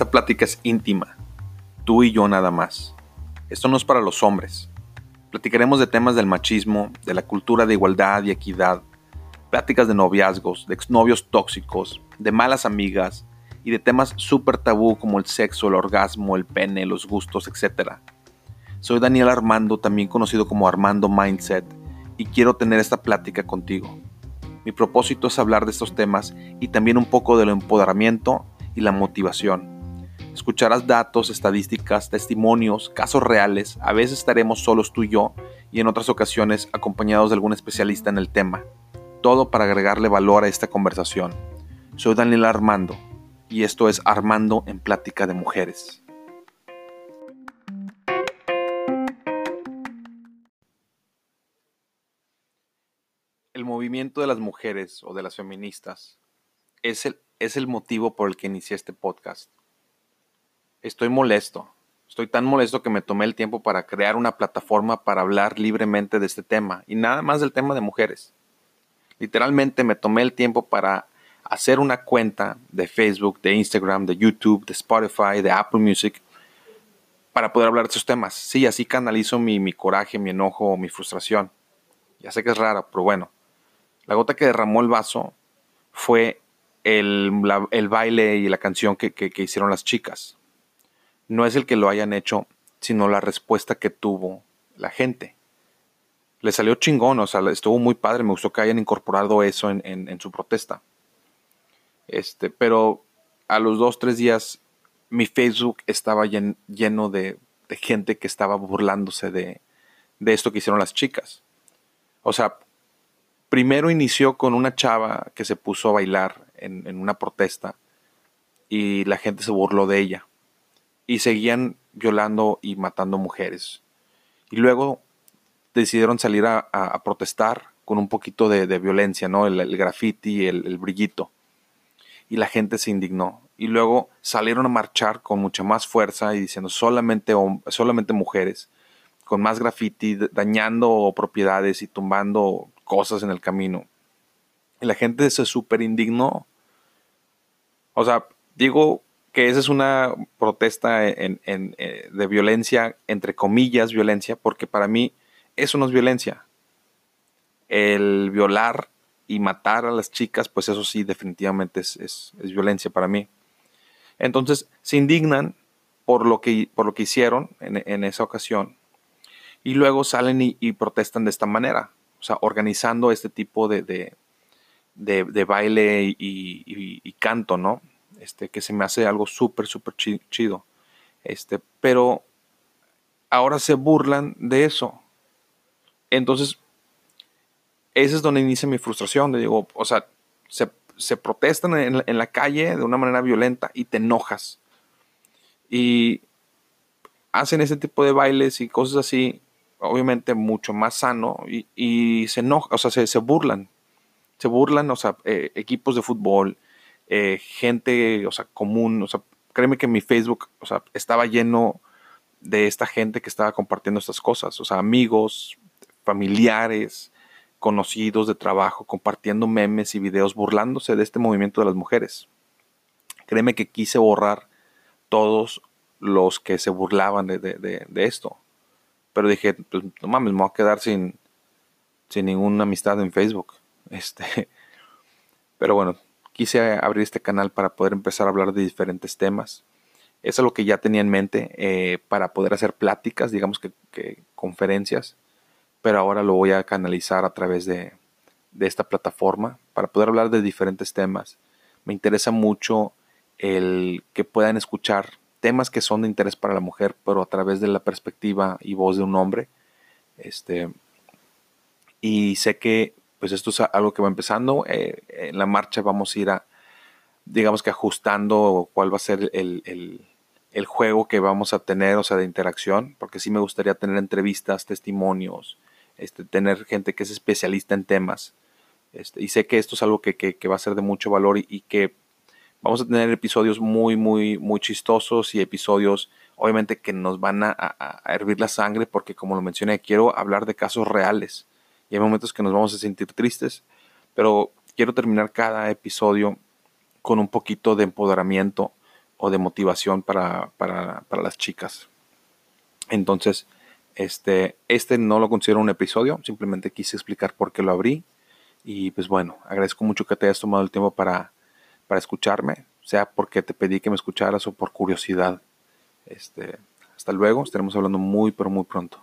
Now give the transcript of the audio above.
Esta plática es íntima, tú y yo nada más. Esto no es para los hombres. Platicaremos de temas del machismo, de la cultura de igualdad y equidad, pláticas de noviazgos, de exnovios tóxicos, de malas amigas y de temas súper tabú como el sexo, el orgasmo, el pene, los gustos, etc. Soy Daniel Armando, también conocido como Armando Mindset, y quiero tener esta plática contigo. Mi propósito es hablar de estos temas y también un poco del empoderamiento y la motivación. Escucharás datos, estadísticas, testimonios, casos reales, a veces estaremos solos tú y yo y en otras ocasiones acompañados de algún especialista en el tema. Todo para agregarle valor a esta conversación. Soy Daniel Armando y esto es Armando en Plática de Mujeres. El movimiento de las mujeres o de las feministas es el, es el motivo por el que inicié este podcast. Estoy molesto. Estoy tan molesto que me tomé el tiempo para crear una plataforma para hablar libremente de este tema y nada más del tema de mujeres. Literalmente me tomé el tiempo para hacer una cuenta de Facebook, de Instagram, de YouTube, de Spotify, de Apple Music, para poder hablar de estos temas. Sí, así canalizo mi, coraje, mi enojo, mi frustración. Ya sé que es raro, pero bueno. La gota que derramó el vaso fue el, baile y la canción que, hicieron las chicas. No es el que lo hayan hecho, sino la respuesta que tuvo la gente. Le salió chingón, o sea, estuvo muy padre, me gustó que hayan incorporado eso en, su protesta. Este, pero a los dos, tres días, mi Facebook estaba lleno de, gente que estaba burlándose de, esto que hicieron las chicas. O sea, primero inició con una chava que se puso a bailar en, una protesta y la gente se burló de ella. Y seguían violando y matando mujeres. Y luego decidieron salir a, protestar con un poquito de, violencia, ¿no? El, graffiti, el, el, brillito. Y la gente se indignó. Y luego salieron a marchar con mucha más fuerza y diciendo solamente, solamente mujeres, con más graffiti, dañando propiedades y tumbando cosas en el camino. Y la gente se súper indignó. O sea, digo que esa es una protesta eh, de violencia, entre comillas, violencia, porque para mí eso no es violencia. El violar y matar a las chicas, pues eso sí, definitivamente es, violencia para mí. Entonces se indignan por lo que, por lo que hicieron en, esa ocasión y luego salen y protestan de esta manera o sea, organizando este tipo de, de, baile y, canto, ¿no? Este, que se me hace algo súper, súper chido. Este, pero ahora se burlan de eso. Entonces, ese es donde inicia mi frustración. digo, o sea, se, protestan en, la calle de una manera violenta y te enojas. Y hacen ese tipo de bailes y cosas así obviamente mucho más sano y, se enoja, o sea, se, burlan. Se burlan, o sea, eh, equipos de fútbol, eh, gente, o sea, común, o sea, créeme que mi Facebook, o sea, estaba lleno de esta gente que estaba compartiendo estas cosas, o sea, amigos, familiares, conocidos de trabajo, compartiendo memes y videos burlándose de este movimiento de las mujeres. Créeme que quise borrar todos los que se burlaban de esto. Pero dije, pues no mames, me voy a quedar sin, sin ninguna amistad en Facebook. Este, pero bueno, quise abrir este canal para poder empezar a hablar de diferentes temas. Eso es lo que ya tenía en mente eh, para poder hacer pláticas, digamos que, conferencias, pero ahora lo voy a canalizar a través de, de esta plataforma para poder hablar de diferentes temas. Me interesa mucho el que puedan escuchar temas que son de interés para la mujer, pero a través de la perspectiva y voz de un hombre. Este, y sé que pues esto es algo que va empezando. Eh, en la marcha vamos a ir a, digamos que ajustando cuál va a ser el, juego que vamos a tener, o sea, de interacción, porque sí me gustaría tener entrevistas, testimonios, este, tener gente que es especialista en temas. Este, y sé que esto es algo que, que, va a ser de mucho valor y que Vamos a tener episodios muy, muy, muy chistosos y episodios, obviamente, que nos van a, hervir la sangre, porque como lo mencioné, quiero hablar de casos reales. Y hay momentos que nos vamos a sentir tristes, pero quiero terminar cada episodio con un poquito de empoderamiento, o de motivación para, para, para las chicas. Entonces, este, este no lo considero un episodio, simplemente quise explicar por qué lo abrí. Y pues bueno, agradezco mucho que te hayas tomado el tiempo para, para escucharme, sea porque te pedí que me escucharas o por curiosidad. Este, hasta luego, estaremos hablando muy, pero muy pronto.